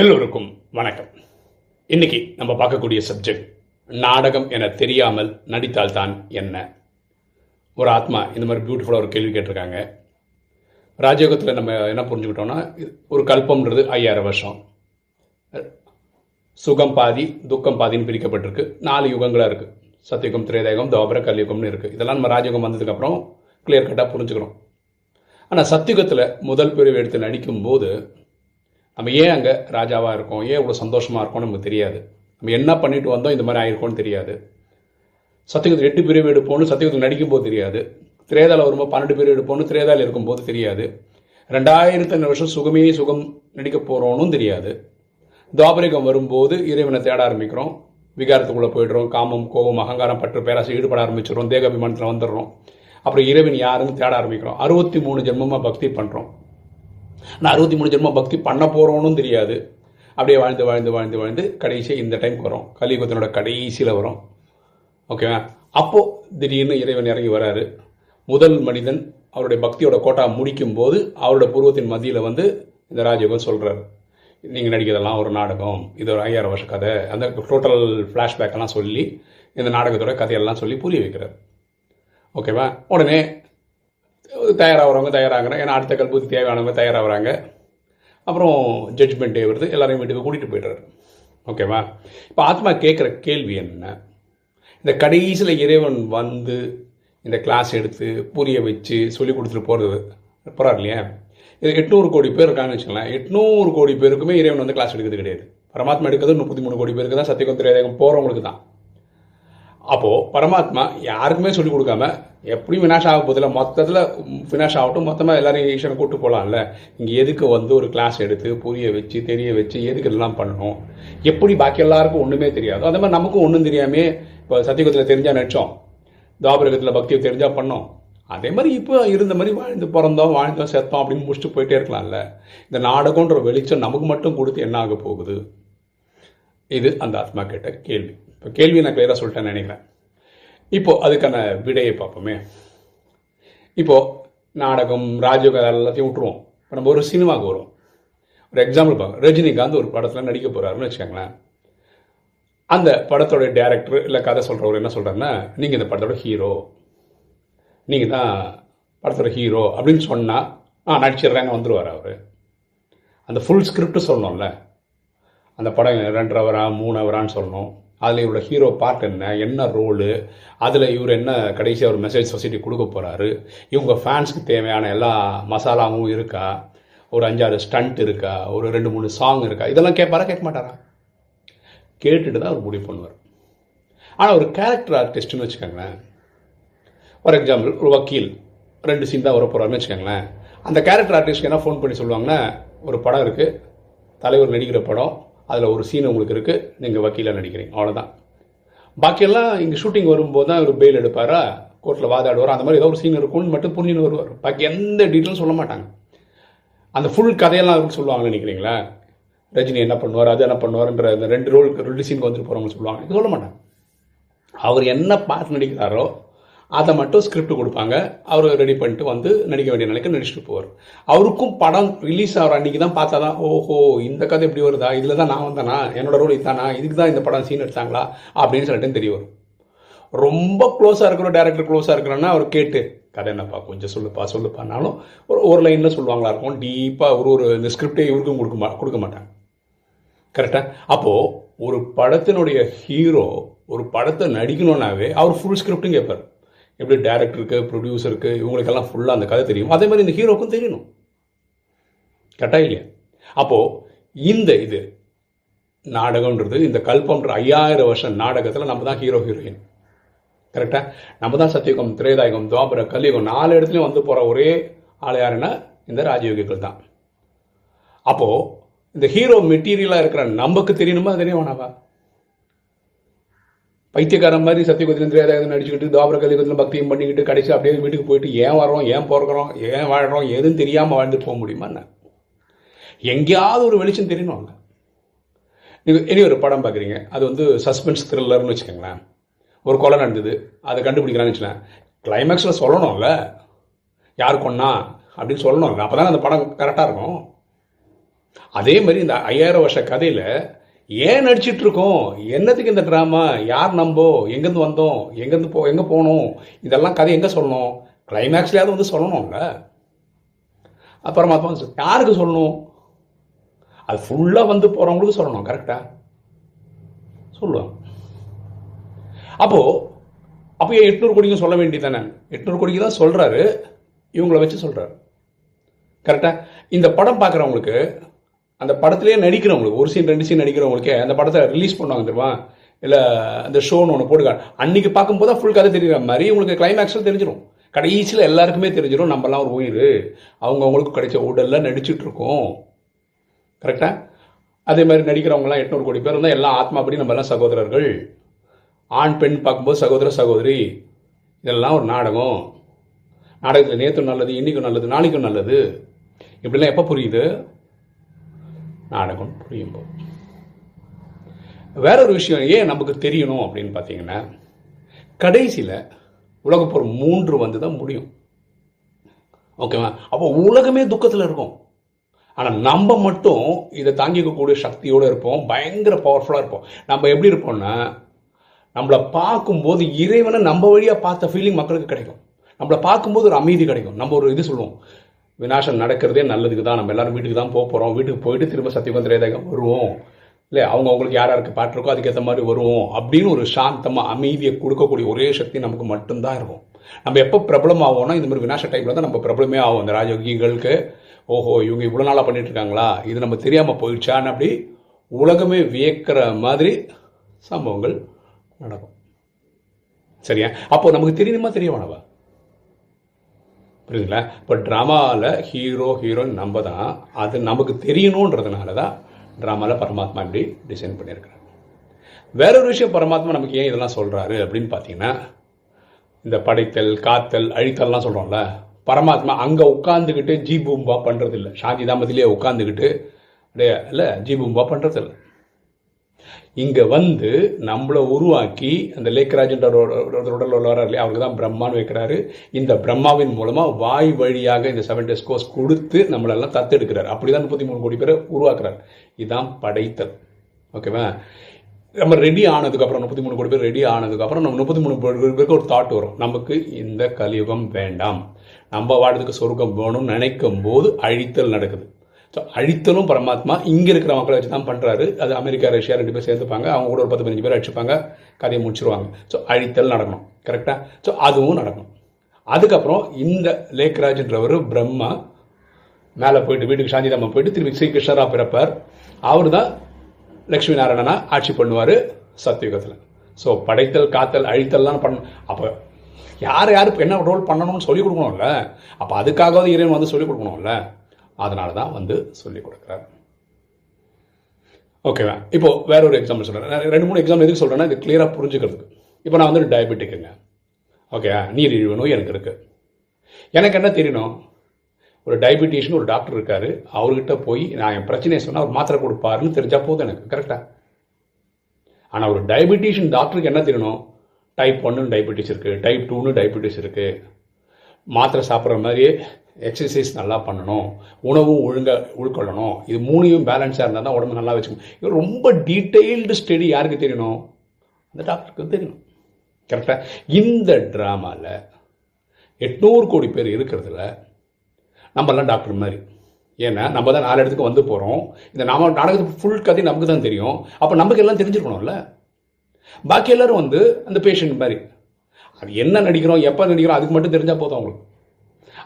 எல்லோருக்கும் வணக்கம். இன்னைக்கு நம்ம பார்க்கக்கூடிய சப்ஜெக்ட் நாடகம் என தெரியாமல் நடித்தால் தான் என்ன? ஒரு ஆத்மா இந்த மாதிரி பியூட்டிஃபுல்லாக ஒரு கேள்வி கேட்டிருக்காங்க. ராஜயோகத்தில் நம்ம என்ன புரிஞ்சுக்கிட்டோம்னா ஒரு கல்பம்ன்றது ஐயாயிரம் வருஷம். சுகம் பாதி துக்கம் பாதின்னு பிரிக்கப்பட்டிருக்கு. நாலு யுகங்களாக இருக்குது சத்தியுகம் திரேதயுகம் தோபர கலியுகம்னு இருக்குது இதெல்லாம் நம்ம ராஜயோகம் வந்ததுக்கப்புறம் கிளியர் கட்டாக புரிஞ்சுக்கிறோம் ஆனால் சத்தியுகத்தில் முதல் பிரிவு எடுத்து நடிக்கும்போது நம்ம ஏன் அங்கே ராஜாவாக இருக்கோம்? ஏன் இவ்வளோ சந்தோஷமாக இருக்கோம்னு நமக்கு தெரியாது. நம்ம என்ன பண்ணிட்டு வந்தோம்? இந்த மாதிரி ஆயிருக்கோம்னு தெரியாது. சத்தியுகத்தில் எட்டு பிரிவு எடுப்போம்னு நடிக்கும் போது தெரியாது. திரேதால வரும்போது பன்னெண்டு பிரிவு எடுப்போம்னு திரேதால இருக்கும்போது தெரியாது. ரெண்டாயிரத்தி ஐநூறு வருஷம் சுகமே சுகம் நடிக்க போகிறோன்னு தெரியாது. துவாபரிகம் வரும்போது இறைவனை தேட ஆரம்பிக்கிறோம். விகாரத்துக்குள்ளே போயிடுறோம். காமம் கோபம் அகங்காரம் பற்று பேராசை ஈடுபட ஆரம்பிச்சிடுறோம். தேகாபிமானத்தில் வந்துடுறோம். அப்புறம் இறைவன் யாருன்னு தேட ஆரம்பிக்கிறோம். அறுபத்தி மூணு ஜென்மமாக பக்தி பண்ணுறோம் நான் அறுபத்தி மூணு ஜென்மம் பக்தி பண்ண போகிறோன்னு தெரியாது. அப்படியே வாழ்ந்து வாழ்ந்து வாழ்ந்து வாழ்ந்து கடைசியாக இந்த டைம் வரும். கலியுகத்தினோட கடைசியில் வரும். ஓகேவா அப்போது திடீர்னு இறைவன் இறங்கி வராரு. முதல் மனிதன் அவருடைய பக்தியோட கோட்டா முடிக்கும் போது அவரோட பூர்வத்தின் மத்தியில் வந்து இந்த ராஜயோகம் சொல்கிறாரு நீங்கள் நடிக்கிறதெல்லாம் ஒரு நாடகம். இது ஒரு ஐயாயிரம் வருஷ கதை. அந்த டோட்டல் ஃப்ளாஷ்பேக்கெல்லாம் சொல்லி இந்த நாடகத்தோட கதையெல்லாம் சொல்லி புரிய வைக்கிறார். ஓகேவா உடனே தயாராகிறவங்க தயாராகிறாங்க ஏன்னா அடுத்த கல்புக்கு தேவையானவங்க தயாராகிறாங்க. அப்புறம் ஜட்ஜ்மெண்ட் டே வருது. எல்லாரையும் வீட்டுக்கு கூட்டிகிட்டு போய்டுறாரு. ஓகேவா இப்போ ஆத்மா கேட்குற கேள்வி என்ன? இந்த கடைசியில் இறைவன் வந்து இந்த கிளாஸ் எடுத்து புரிய வச்சு சொல்லி கொடுத்துட்டு போகிறது போகிறார் இல்லையா? இது எட்நூறு கோடி பேர் இருக்காங்கன்னு வச்சுக்கலாம் எட்நூறு கோடி பேருக்குமே இறைவன் வந்து கிளாஸ் எடுக்கிறது கிடையாது. பரமாத்மா எடுக்கிறது முப்பத்தி மூணு கோடி பேருக்கு தான். சத்தியகம் போகிறவங்களுக்கு தான். அப்போது பரமாத்மா யாருக்குமே சொல்லிக் கொடுக்காம எப்படியும் வினாஷ் ஆக போதில்ல மொத்தத்தில் ஃபினாஷ் ஆகட்டும் மொத்தமாக எல்லாரையும் ஈஸ்வரன் கூட்டு போகலாம்ல இங்கே எதுக்கு வந்து ஒரு கிளாஸ் எடுத்து புரிய வச்சு தெரிய வச்சு எதுக்கு இதெல்லாம் பண்ணணும்? எப்படி பாக்கி எல்லாருக்கும் ஒன்றுமே தெரியாது அதே மாதிரி நமக்கும் ஒன்றும் தெரியாமே. இப்போ சத்தியுகத்தில் தெரிஞ்சால் நினச்சோம் துவாபரகத்தில் பக்தியை தெரிஞ்சால் பண்ணோம். அதே மாதிரி இப்போ இருந்த மாதிரி வாழ்ந்து பிறந்தோம் வாழ்ந்தோம் செத்தோம் அப்படின்னு முடிச்சுட்டு போயிட்டே இருக்கலாம்ல. இந்த நாடகன்ற வெளிச்சம் நமக்கு மட்டும் கொடுத்து என்ன ஆக போகுது? இது அந்த ஆத்மா கேட்ட கேள்வி. இப்போ கேள்வி நான் கிளியராக சொல்லிட்டேன்னு நினைக்கிறேன். இப்போ அதுக்கான விடையை பார்ப்போமே. இப்போ நாடகம் ராஜயோகம் எல்லாத்தையும் விட்டுருவோம். இப்போ நம்ம ஒரு சினிமாவுக்கு வரும் ஒரு எக்ஸாம்பிள் பார்க்க ரஜினிகாந்த் ஒரு படத்தில் நடிக்க போகிறாருன்னு வச்சுக்கோங்களேன். அந்த படத்தோட டேரக்டர் இல்லை கதை சொல்கிறவர் என்ன சொல்கிறாருன்னா நீங்கள் இந்த படத்தோட ஹீரோ நீங்கள் தான் படத்தோட ஹீரோ அப்படின்னு சொன்னால் ஆ நடிச்சிடுறேன்னு வந்துடுவார் அவர். அந்த ஃபுல் ஸ்கிரிப்ட் சொல்லணும்ல அந்த படம் ரெண்டரை அவரா மூணு அவரான்னு சொல்லணும் அதில் இவரோட ஹீரோ பார்ட் என்ன என்ன ரோலு அதில் இவர் என்ன கடைசியாக ஒரு மெசேஜ் சொசைட்டி கொடுக்க போகிறாரு இவங்க ஃபேன்ஸுக்கு தேவையான எல்லா மசாலாவும் இருக்கா ஒரு அஞ்சாறு ஸ்டண்ட் இருக்கா ஒரு ரெண்டு மூணு சாங் இருக்கா இதெல்லாம் கேட்பாரா கேட்க மாட்டாரா கேட்டுட்டு தான் அவர் முடிவு பண்ணுவார். ஆனால் ஒரு கேரக்டர் ஆர்டிஸ்ட்னு வச்சுக்கோங்களேன் ஃபார் எக்ஸாம்பிள் ஒரு வக்கீல் ரெண்டு சீன் தான் வர போகிறாருன்னு வச்சுக்கோங்களேன் அந்த கேரக்டர் ஆர்டிஸ்ட்க்கு என்ன ஃபோன் பண்ணி சொல்லுவாங்கன்னா ஒரு படம் இருக்குது தலைவர் நடிக்கிற படம் அதில் ஒரு சீன் உங்களுக்கு இருக்குது நீங்கள் வக்கீலாக நடிக்கிறீங்க. அவ்வளோதான் பாக்கியெல்லாம் இங்கே ஷூட்டிங் வரும்போது தான் ஒரு பெயில் எடுப்பாரா? கோர்ட்டில் வாதாடுவார்? அந்த மாதிரி ஏதோ ஒரு சீன் இருக்கும்னு மட்டும் புரிஞ்சுன்னு வருவார். பாக்கி எந்த டீட்டெயிலும் சொல்ல மாட்டாங்க. அந்த ஃபுல் கதையெல்லாம் அவருக்கு சொல்லுவாங்க நினைக்கிறீங்களா? ரஜினி என்ன பண்ணுவார்? அது என்ன பண்ணுவார்ன்ற அந்த ரெண்டு ரோலுக்கு ரெண்டு சீனுக்கு வந்துட்டு போகிறவங்க சொல்லுவாங்க. சொல்ல மாட்டாங்க. அவர் என்ன பார்த்து நடிக்கிறாரோ அதை மட்டும் ஸ்கிரிப்ட் கொடுப்பாங்க. அவர் ரெடி பண்ணிட்டு வந்து நடிக்க வேண்டிய நிலைக்கு நடிச்சுட்டு போவார். அவருக்கும் படம் ரிலீஸ் ஆகிற அன்றைக்கி தான் பார்த்தா தான் ஓஹோ இந்த கதை இப்படி வருதா? இதில் தான் நான் வந்தேனா? என்னோட ரோல் இதுதானா இதுக்கு தான் இந்த படம் சீன் எடுத்தாங்களா? அப்படின்னு சொல்லிட்டு தெரிய வரும். ரொம்ப க்ளோஸாக இருக்கிற டேரக்டர் க்ளோஸாக இருக்கிறோன்னா அவர் கேட்டு கதை என்னப்பா? கொஞ்சம் சொல்லுப்பா சொல்லுப்பானாலும் ஒரு ஒரு லைனில் சொல்லுவாங்களா இருக்கும். டீப்பாக ஒரு ஒரு இந்த ஸ்கிரிப்டே இவருக்கும் கொடுக்க மா கொடுக்க மாட்டாங்க. கரெக்டாக அப்போது ஒரு படத்தினுடைய ஹீரோ ஒரு படத்தை நடிக்கணும்னாவே அவர் ஃபுல் ஸ்கிரிப்டும் கேட்பார் எப்படி டேரக்டருக்கு ப்ரொடியூசருக்கு இவங்களுக்கெல்லாம் ஃபுல்லாக அந்த கதை தெரியும். அதே மாதிரி இந்த ஹீரோக்கும் தெரியணும். கரெக்டாக இல்லையா? அப்போது இந்த இது நாடகம்ன்றது இந்த கல்பம்ன்ற ஐயாயிரம் வருஷம் நாடகத்தில் நம்ம தான் ஹீரோ ஹீரோயின் கரெக்டாக நம்ம தான் சத்தியுகம் திரேதாயுகம் துவாபர கலியுகம் நாலு இடத்துலையும் வந்து போகிற ஒரே ஆள் யாருன்னா இந்த ராஜயோகிகள் தான். அப்போது இந்த ஹீரோ மெட்டீரியலாக இருக்கிற நமக்கு தெரியணுமா தெரிய வேணாவா பைத்தியக்காரன் மாதிரி சத்தியகுதியில் தெரியாத நடிச்சுக்கிட்டு தாபர கலியுகத்தில் பக்தியும் பண்ணிக்கிட்டு கடைசி அப்படியே வீட்டுக்கு போயிட்டு ஏன் வரோம் ஏன் பிறக்கிறோம் ஏன் வாழ்கிறோம் எதுவும் தெரியாமல் வாழ்ந்துட்டு போக முடியுமா என்ன? எங்கேயாவது ஒரு வெளிச்சம் தெரியணும்ல நீங்கள் இனி ஒரு படம் பார்க்குறீங்க. அது வந்து சஸ்பென்ஸ் த்ரில்லர்னு வச்சுக்கோங்களேன். ஒரு கொலை நடந்தது. அதை கண்டுபிடிக்கிறான்னு வச்சுக்கலாம் கிளைமேக்ஸில் சொல்லணும்ல. யார் கொன்னா? அப்படின்னு சொல்லணும் அப்போ அந்த படம் கரெக்டாக இருக்கும். அதே மாதிரி இந்த ஐயாயிரம் வருஷ கதையில் ஏன் நடிச்சிட்டு இருக்கோம் என்னத்துக்கு இந்த ட்ராமா யார் நம்போ? எங்கேருந்து வந்தோம்? எங்கேருந்து போ எங்கே போகணும் இதெல்லாம் கதை எங்கே சொல்லணும்? கிளைமேக்ஸ்லேயாவது வந்து சொல்லணும்ல. அப்புறமா யாருக்கு சொல்லணும்? அது ஃபுல்லாக வந்து போகிறவங்களுக்கு சொல்லணும் கரெக்டாக சொல்லுவாங்க. அப்போது அப்போ எட்நூறு கோடிக்கும் சொல்ல வேண்டியது தானே எட்நூறு கோடிக்கு தான் சொல்கிறாரு இவங்கள வச்சு சொல்கிறாரு கரெக்டாக இந்த படம் பார்க்குறவங்களுக்கு அந்த படத்திலே நடிக்கிறவங்களுக்கு ஒரு சீன் ரெண்டு சீன் நடிக்கிறவங்களுக்கே அந்த படத்தை ரிலீஸ் பண்ணுவாங்க தெரியுமா? இல்லை அந்த ஷோன்னு ஒன்று போட்டுக்காங்க அன்னைக்கு பார்க்கும்போது தான் ஃபுல் கதை தெரியுற மாதிரி உங்களுக்கு கிளைமேக்ஸில் தெரிஞ்சிடும் கடைசியில் எல்லாருக்குமே தெரிஞ்சிடும் நம்மலாம் ஒரு உயிர். அவங்கவுங்களுக்கு கிடைச்ச உடலில் நடிச்சுட்டு இருக்கோம் கரெக்டாக அதே மாதிரி நடிக்கிறவங்களாம் எட்நூறு கோடி பேர் இருந்தால் எல்லாம் ஆத்மாப்படி நம்ம சகோதரர்கள். ஆண் பெண் பார்க்கும்போது சகோதர சகோதரி. இதெல்லாம் ஒரு நாடகம். நாடகத்தில் நேற்று நல்லது இன்றைக்கும் நல்லது நாளைக்கும் நல்லது. இப்படிலாம் எப்போ புரியுது? நாடகம் புரியும் போது வேற ஒரு விஷயம் ஏன் நமக்கு தெரியணும் அப்படின்னு பார்த்தீங்கன்னா கடைசியில் உலகப்போர் மூன்று வந்து தான் முடியும் ஓகேவா அப்போ உலகமே துக்கத்தில் இருக்கும். ஆனால் நம்ம மட்டும் இதை தாங்கிக்கக்கூடிய சக்தியோடு இருப்போம் பயங்கர பவர்ஃபுல்லாக இருப்போம். நம்ம எப்படி இருப்போம்னா நம்மளை பார்க்கும்போது இறைவனை நம்ம வழியாக பார்த்த ஃபீலிங் மக்களுக்கு கிடைக்கும். நம்மளை பார்க்கும்போது ஒரு அமைதி கிடைக்கும். நம்ம ஒரு இது சொல்லுவோம் விநாசம் நடக்கிறதே நல்லதுக்கு தான். நம்ம எல்லாரும் வீட்டுக்கு தான் போக போகிறோம் வீட்டுக்கு போயிட்டு திரும்ப சத்தியபந்த ரேதகம் வருவோம். இல்லை அவங்க அவங்களுக்கு யார் யாருக்கு பாட்டுருக்கோ அதுக்கேற்ற மாதிரி வருவோம். அப்படின்னு ஒரு சாந்தமாக அமைதியை கொடுக்கக்கூடிய ஒரே சக்தி நமக்கு மட்டும்தான் இருக்கும். நம்ம எப்போ பிரபலம் ஆகும்னா இந்த மாதிரி விநாச டைமில் தான் நம்ம பிரபலமே ஆகும் இந்த ராஜயோகிகளுக்கு ஓஹோ இவங்க இவ்வளோ நாளாக பண்ணிட்டு இருக்காங்களா? இது நம்ம தெரியாமல் போயிடுச்சான்னு அப்படி உலகமே வியக்கிற மாதிரி சம்பவங்கள் நடக்கும். சரியா? அப்போ நமக்கு தெரியணுமா தெரிய வேணவா புரியுதுங்களா? இப்போ ட்ராமாவில் ஹீரோ ஹீரோன்னு நம்ம தான் அது நமக்கு தெரியணுன்றதுனால தான் ட்ராமாவில் பரமாத்மா இப்படி டிசைன் பண்ணியிருக்கிறார். வேற ஒரு விஷயம் பரமாத்மா நமக்கு ஏன் இதெல்லாம் சொல்கிறாரு அப்படின்னு பார்த்தீங்கன்னா இந்த படைத்தல் காத்தல் அழித்தல்லாம் சொல்கிறோம்ல பரமாத்மா அங்கே உட்காந்துக்கிட்டு ஜி பூம்பா பண்ணுறதில்ல சாந்தி தாமத்திலேயே உட்காந்துக்கிட்டு அப்படியே இல்லை ஜி பூம்பா பண்ணுறது இங்கே வந்து நம்மளை உருவாக்கி அந்த லேக்கராஜ்ன்ற உடல் உள்ளவராக இல்லையா? அவருக்கு தான் பிரம்மான்னு வைக்கிறாரு. இந்த பிரம்மாவின் மூலமாக வாய் வழியாக இந்த செவன் டேஸ் கோர்ஸ் கொடுத்து நம்மளெல்லாம் தத்தெடுக்கிறார். அப்படி தான் முப்பத்தி மூணு கோடி பேரை உருவாக்குறார். இதுதான் படைத்தல். ஓகேவா நம்ம ரெடி ஆனதுக்கப்புறம் முப்பத்தி மூணு கோடி பேர் ரெடி ஆனதுக்கப்புறம் நம்ம முப்பத்தி மூணு கோடி பேருக்கு ஒரு தாட் வரும். நமக்கு இந்த கலியுகம் வேண்டாம். நம்ம வாழ்றதுக்கு சொர்க்கம் வேணும்னு நினைக்கும் போது அழித்தல் நடக்குது. ஸோ அழித்தலும் பரமாத்மா இங்கே இருக்கிற மக்களை வச்சு தான் பண்ணுறாரு அது அமெரிக்கா ரஷ்யா ரெண்டு பேர் சேர்ந்துப்பாங்க. அவங்க கூட ஒரு பத்து பதினஞ்சு பேர் அடிச்சுப்பாங்க. கதையை முடிச்சிருவாங்க. ஸோ அழித்தல் நடக்கணும். கரெக்டாக ஸோ அதுவும் நடக்கணும். அதுக்கப்புறம் இந்த லேக்ராஜ்ன்றவர் பிரம்மா மேலே போயிட்டு வீட்டுக்கு சாந்திதாமா போயிட்டு திரும்பி ஸ்ரீகிருஷ்ணராக பிறப்பார். அவர் தான் லக்ஷ்மி நாராயணனா ஆட்சி பண்ணுவார் சத்தியுகத்தில். ஸோ படைத்தல் காத்தல் அழித்தல்லாம் பண்ண அப்போ யார் யாருக்கு என்ன ரோல் பண்ணணும்னு சொல்லிக் கொடுக்கணும்ல? அப்போ அதுக்காகவாது இறைவன் வந்து சொல்லிக் கொடுக்கணும்ல? அதனால தான் வந்து சொல்லிக் கொடுக்குறாரு. ஓகேவா இப்போ வேற ஒரு எக்ஸாம்பிள் சொல்கிறேன் ரெண்டு மூணு எக்ஸாம்பிள் எதுக்கு சொல்கிறேன்னா இது கிளியராக புரிஞ்சுக்கிறதுக்கு. இப்போ நான் வந்து டயபெட்டிக்குங்க ஓகே நீரிழிவு நோய் எனக்கு இருக்குது எனக்கு என்ன தெரியணும்? ஒரு டயபெட்டிஷன் ஒரு டாக்டர் இருக்காரு. அவர்கிட்ட போய் நான் என் பிரச்சனையை சொன்னால் அவர் மாத்திரை கொடுப்பாருன்னு தெரிஞ்சால் போதும் எனக்கு. கரெக்டாக ஆனால் ஒரு டயபெட்டிஷியன் டாக்டருக்கு என்ன தெரியணும்? டைப் ஒன்னு டயபெட்டிஸ் இருக்குது டைப் டூன்னு டயபெட்டிஸ் இருக்குது மாத்திரை சாப்பிட்ற மாதிரியே எக்ஸசைஸ் நல்லா பண்ணணும். உணவும் ஒழுங்காக உள்கொள்ளணும். இது மூணையும் பேலன்ஸாக இருந்தால் தான் உடம்பு நல்லா வச்சுக்கணும் இது ரொம்ப டீட்டெயில்டு ஸ்டடி யாருக்கு தெரியணும்? அந்த டாக்டருக்கு தெரியணும். கரெக்டாக இந்த ட்ராமாவில் எட்நூறு கோடி பேர் இருக்கிறதுல நம்மலாம் டாக்டர் மாதிரி. ஏன்னா நம்ம தான் நாலு இடத்துக்கு வந்து போகிறோம் இந்த நாம நாடகத்துக்கு ஃபுல் கதை நமக்கு தான் தெரியும். அப்போ நமக்கு எல்லாம் தெரிஞ்சிருக்கணும்ல. பாக்கி எல்லாரும் வந்து அந்த பேஷண்ட் மாதிரி. அது என்ன நடிக்கிறோம் எப்போ நடிக்கிறோம் அதுக்கு மட்டும் தெரிஞ்சால் போதும் அவங்களுக்கு.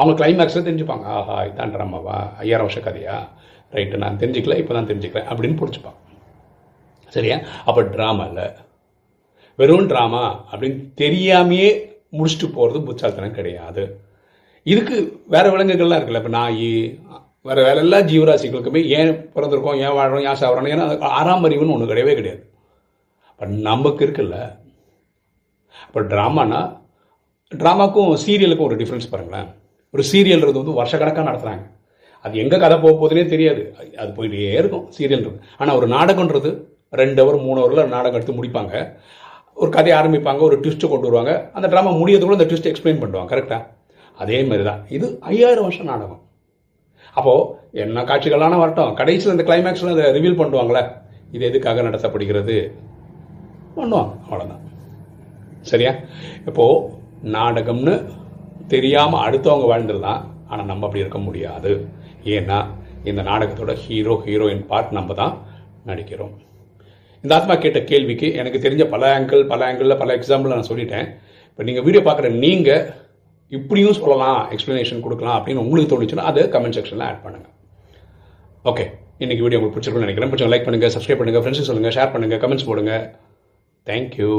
அவங்க கிளைமேக்ஸில் தெரிஞ்சுப்பாங்க ஆஹா இதான் ட்ராமாவா ஐயாயிரம் வருஷ கதையா? ரைட்டு நான் தெரிஞ்சுக்கல இப்போ தான் தெரிஞ்சுக்கிறேன் அப்படின்னு பிடிச்சிப்பாங்க. சரியா? அப்போ ட்ராமா இல்லை. வெறும் ட்ராமா அப்படின்னு தெரியாமையே முடிச்சுட்டு போகிறது புத்தாத்தனம் கிடையாது. இதுக்கு வேற விலங்குகள்லாம் இருக்குல்ல இப்போ நாய் வேறு வேற எல்லா ஜீவராசிகளுக்குமே ஏன் பிறந்திருக்கோம் ஏன் வாழ்கிறோம் ஏன் சாப்பிட்றோம் ஏன்னா ஆறாம் அறிவுன்னு ஒன்று கிடையவே கிடையாது. இப்போ நமக்கு இருக்குல்ல. இப்போ ட்ராமானா ட்ராமாக்கும் சீரியலுக்கும் ஒரு டிஃப்ரென்ஸ் பாருங்களேன். ஒரு சீரியல்ன்றது வந்து வருஷக்கணக்காக நடத்துகிறாங்க அது எங்கே கதை போக போகுதுனே தெரியாது. அது போயிட்டே இருக்கும் சீரியல்ன்றது. ஆனால் ஒரு நாடகன்றது ரெண்டு ஹவர் மூணு ஹவரில் நாடகம் எடுத்து முடிப்பாங்க. ஒரு கதையை ஆரம்பிப்பாங்க ஒரு ட்விஸ்ட்டு கொண்டு வருவாங்க. அந்த ட்ராமா முடியறதுக்குள்ள அந்த ட்விஸ்ட் எக்ஸ்பிளைன் பண்ணுவாங்க கரெக்டாக அதே மாதிரி தான் இது ஐயாயிரம் வருஷம் நாடகம். அப்போது என்ன காட்சிகளான வரட்டும். கடைசியில் இந்த கிளைமேக்ஸில் அதை ரிவீல் பண்ணுவாங்களே இது எதுக்காக நடத்தப்படுகிறது? பண்ணுவாங்க அவ்வளோதான் சரியா? இப்போது நாடகம்னு தெரியாமல் அடுத்தவங்க வாழ்ந்துடலாம் ஆனால் நம்ம அப்படி இருக்க முடியாது. ஏன்னா இந்த நாடகத்தோட ஹீரோ ஹீரோயின் பார்ட் நம்ம தான் நடிக்கிறோம். இந்த ஆத்மா கேட்ட கேள்விக்கு எனக்கு தெரிஞ்ச பல ஆங்கிள் பல ஆங்கிளில் பல எக்ஸாம்பிள் நான் சொல்லிட்டேன். இப்போ நீங்கள் வீடியோ பார்க்குற நீங்கள் இப்படியும் சொல்லலாம் எக்ஸ்ப்ளனேஷன் கொடுக்கலாம் அப்படின்னு உங்களுக்கு தோணுச்சுன்னா அதை கமெண்ட் செக்ஷனில் ஆட் பண்ணுங்கள் ஓகே இன்னைக்கு வீடியோ உங்களுக்கு பிடிச்சிருக்குன்னு நினைக்கிறேன். பிடிச்சவங்க லைக் பண்ணுங்கள் சப்ஸ்கிரைப் பண்ணுங்கள் ஃப்ரெண்ட்ஸுக்கு சொல்லுங்கள் ஷேர் பண்ணுங்கள் கமெண்ட்ஸ் போடுங்க. தேங்க்யூ